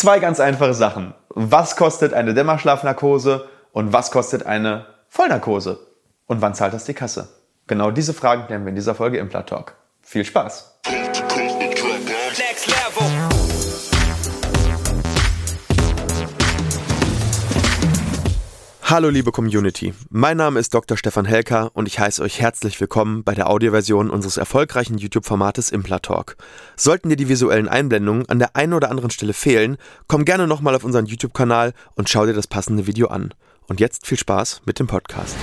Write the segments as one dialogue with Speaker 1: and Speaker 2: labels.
Speaker 1: Zwei ganz einfache Sachen. Was kostet eine Dämmerschlafnarkose und was kostet eine Vollnarkose? Und wann zahlt das die Kasse? Genau diese Fragen klären wir in dieser Folge Implant Talk. Viel Spaß! Hallo liebe Community, mein Name ist Dr. Stefan Helker und ich heiße euch herzlich willkommen bei der Audioversion unseres erfolgreichen YouTube-Formates Implatalk. Sollten dir die visuellen Einblendungen an der einen oder anderen Stelle fehlen, komm gerne nochmal auf unseren YouTube-Kanal und schau dir das passende Video an. Und jetzt viel Spaß mit dem Podcast.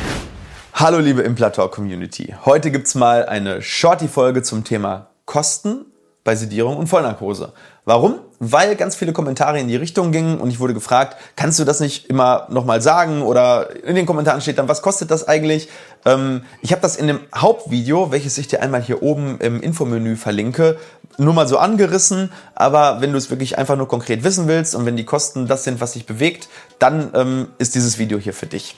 Speaker 1: Hallo liebe Implatalk Community, heute gibt's mal eine Shorty-Folge zum Thema Kosten bei Sedierung und Vollnarkose. Warum? Weil ganz viele Kommentare in die Richtung gingen und ich wurde gefragt, kannst du das nicht immer nochmal sagen? Oder in den Kommentaren steht dann, was kostet das eigentlich? Ähm, ich habe das in dem Hauptvideo, welches ich dir einmal hier oben im Infomenü verlinke, nur mal so angerissen. Aber wenn du es wirklich einfach nur konkret wissen willst und wenn die Kosten das sind, was dich bewegt, dann ähm, ist dieses Video hier für dich.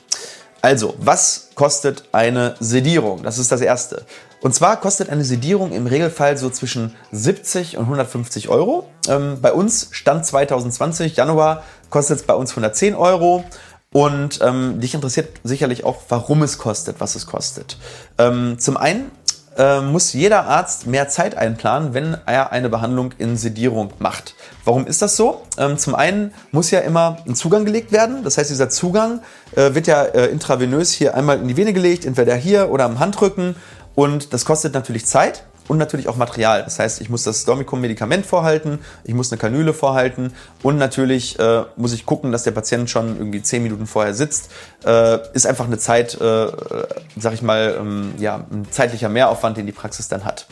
Speaker 1: Also, was kostet eine Sedierung? Das ist das Erste. Und zwar kostet eine Sedierung im Regelfall so zwischen 70 und 150 Euro. Ähm, bei uns stand 2020, Januar, kostet es bei uns 110 Euro. Und ähm, dich interessiert sicherlich auch, warum es kostet, was es kostet. Ähm, zum einen äh, muss jeder Arzt mehr Zeit einplanen, wenn er eine Behandlung in Sedierung macht. Warum ist das so? Ähm, zum einen muss ja immer ein Zugang gelegt werden. Das heißt, dieser Zugang äh, wird ja äh, intravenös hier einmal in die Vene gelegt, entweder hier oder am Handrücken. Und das kostet natürlich Zeit und natürlich auch Material. Das heißt, ich muss das Dormicum-Medikament vorhalten, ich muss eine Kanüle vorhalten und natürlich äh, muss ich gucken, dass der Patient schon irgendwie zehn Minuten vorher sitzt. Äh, ist einfach eine Zeit, äh, sag ich mal, ähm, ja, ein zeitlicher Mehraufwand, den die Praxis dann hat.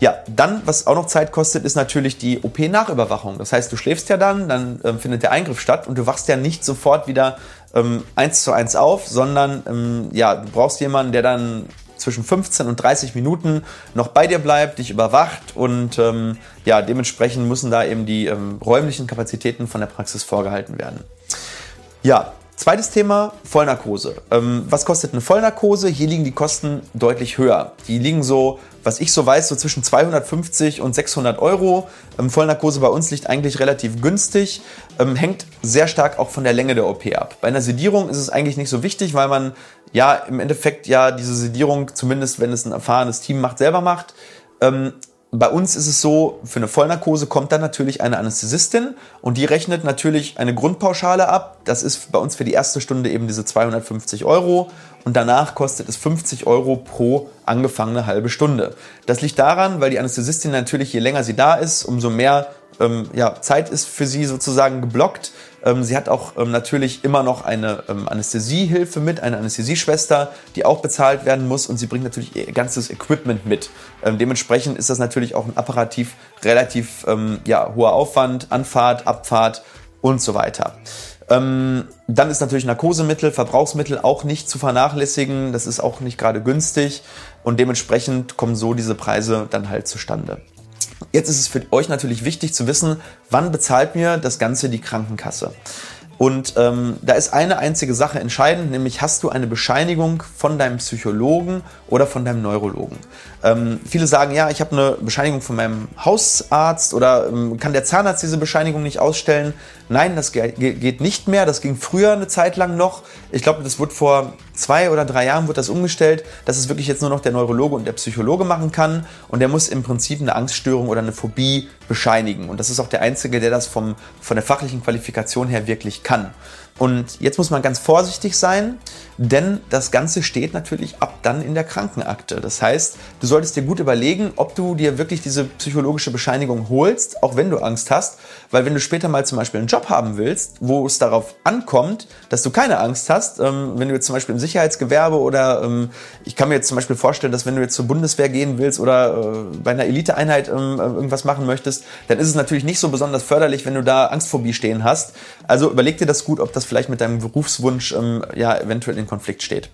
Speaker 1: Ja, dann, was auch noch Zeit kostet, ist natürlich die OP-Nachüberwachung. Das heißt, du schläfst ja dann, dann ähm, findet der Eingriff statt und du wachst ja nicht sofort wieder ähm, eins zu eins auf, sondern ähm, ja, du brauchst jemanden, der dann zwischen 15 und 30 Minuten noch bei dir bleibt, dich überwacht und ähm, ja, dementsprechend müssen da eben die ähm, räumlichen Kapazitäten von der Praxis vorgehalten werden. Ja, Zweites Thema, Vollnarkose. Ähm, was kostet eine Vollnarkose? Hier liegen die Kosten deutlich höher. Die liegen so, was ich so weiß, so zwischen 250 und 600 Euro. Ähm, Vollnarkose bei uns liegt eigentlich relativ günstig, ähm, hängt sehr stark auch von der Länge der OP ab. Bei einer Sedierung ist es eigentlich nicht so wichtig, weil man ja im Endeffekt ja diese Sedierung, zumindest wenn es ein erfahrenes Team macht, selber macht. Bei uns ist es so, für eine Vollnarkose kommt dann natürlich eine Anästhesistin und die rechnet natürlich eine Grundpauschale ab. Das ist bei uns für die erste Stunde eben diese 250 Euro und danach kostet es 50 Euro pro angefangene halbe Stunde. Das liegt daran, weil die Anästhesistin natürlich, je länger sie da ist, umso mehr ähm, ja, Zeit ist für sie sozusagen geblockt. Ähm, sie hat auch ähm, natürlich immer noch eine ähm, Anästhesiehilfe mit, eine Anästhesieschwester, die auch bezahlt werden muss und sie bringt natürlich ihr ganzes Equipment mit. Dementsprechend ist das natürlich auch ein apparativ relativ ja, hoher Aufwand, Anfahrt, Abfahrt und so weiter. Dann ist natürlich Narkosemittel, Verbrauchsmittel auch nicht zu vernachlässigen. Das ist auch nicht gerade günstig und dementsprechend kommen so diese Preise dann halt zustande. Jetzt ist es für euch natürlich wichtig zu wissen, wann bezahlt mir das Ganze die Krankenkasse. Und ähm, da ist eine einzige Sache entscheidend, nämlich hast du eine Bescheinigung von deinem Psychologen oder von deinem Neurologen. Ähm, viele sagen, ja, ich habe eine Bescheinigung von meinem Hausarzt oder ähm, kann der Zahnarzt diese Bescheinigung nicht ausstellen? Nein, das geht nicht mehr. Das ging früher eine Zeit lang noch. Ich glaube, das wurde vor zwei oder drei Jahren wird das umgestellt, dass es wirklich jetzt nur noch der Neurologe und der Psychologe machen kann. Und der muss im Prinzip eine Angststörung oder eine Phobie bescheinigen. Und das ist auch der Einzige, der das vom, von der fachlichen Qualifikation her wirklich kann. Und jetzt muss man ganz vorsichtig sein, denn das Ganze steht natürlich ab dann in der Krankenakte. Das heißt, du solltest dir gut überlegen, ob du dir wirklich diese psychologische Bescheinigung holst, auch wenn du Angst hast, weil wenn du später mal zum Beispiel einen Job haben willst, wo es darauf ankommt, dass du keine Angst hast, ähm, wenn du jetzt zum Beispiel im Sicherheitsgewerbe oder ähm, ich kann mir jetzt zum Beispiel vorstellen, dass wenn du jetzt zur Bundeswehr gehen willst oder äh, bei einer Eliteeinheit ähm, irgendwas machen möchtest, dann ist es natürlich nicht so besonders förderlich, wenn du da Angstphobie stehen hast. Also überleg dir das gut, ob das vielleicht mit deinem Berufswunsch ähm, ja eventuell in Konflikt steht.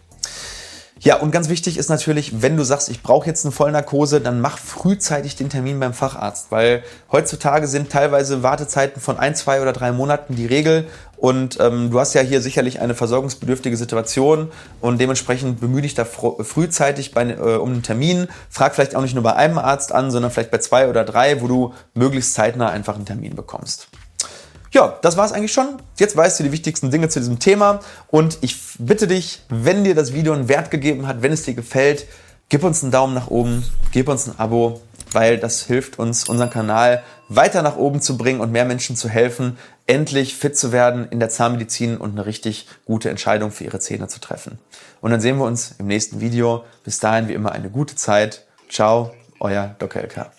Speaker 1: Ja, und ganz wichtig ist natürlich, wenn du sagst, ich brauche jetzt eine Vollnarkose, dann mach frühzeitig den Termin beim Facharzt, weil heutzutage sind teilweise Wartezeiten von ein, zwei oder drei Monaten die Regel und ähm, du hast ja hier sicherlich eine versorgungsbedürftige Situation und dementsprechend bemühe dich da frühzeitig bei, äh, um einen Termin. Frag vielleicht auch nicht nur bei einem Arzt an, sondern vielleicht bei zwei oder drei, wo du möglichst zeitnah einfach einen Termin bekommst. Ja, das war es eigentlich schon. Jetzt weißt du die wichtigsten Dinge zu diesem Thema und ich bitte dich, wenn dir das Video einen Wert gegeben hat, wenn es dir gefällt, gib uns einen Daumen nach oben, gib uns ein Abo, weil das hilft uns, unseren Kanal weiter nach oben zu bringen und mehr Menschen zu helfen, endlich fit zu werden in der Zahnmedizin und eine richtig gute Entscheidung für ihre Zähne zu treffen. Und dann sehen wir uns im nächsten Video. Bis dahin wie immer eine gute Zeit. Ciao, euer Dr. LK.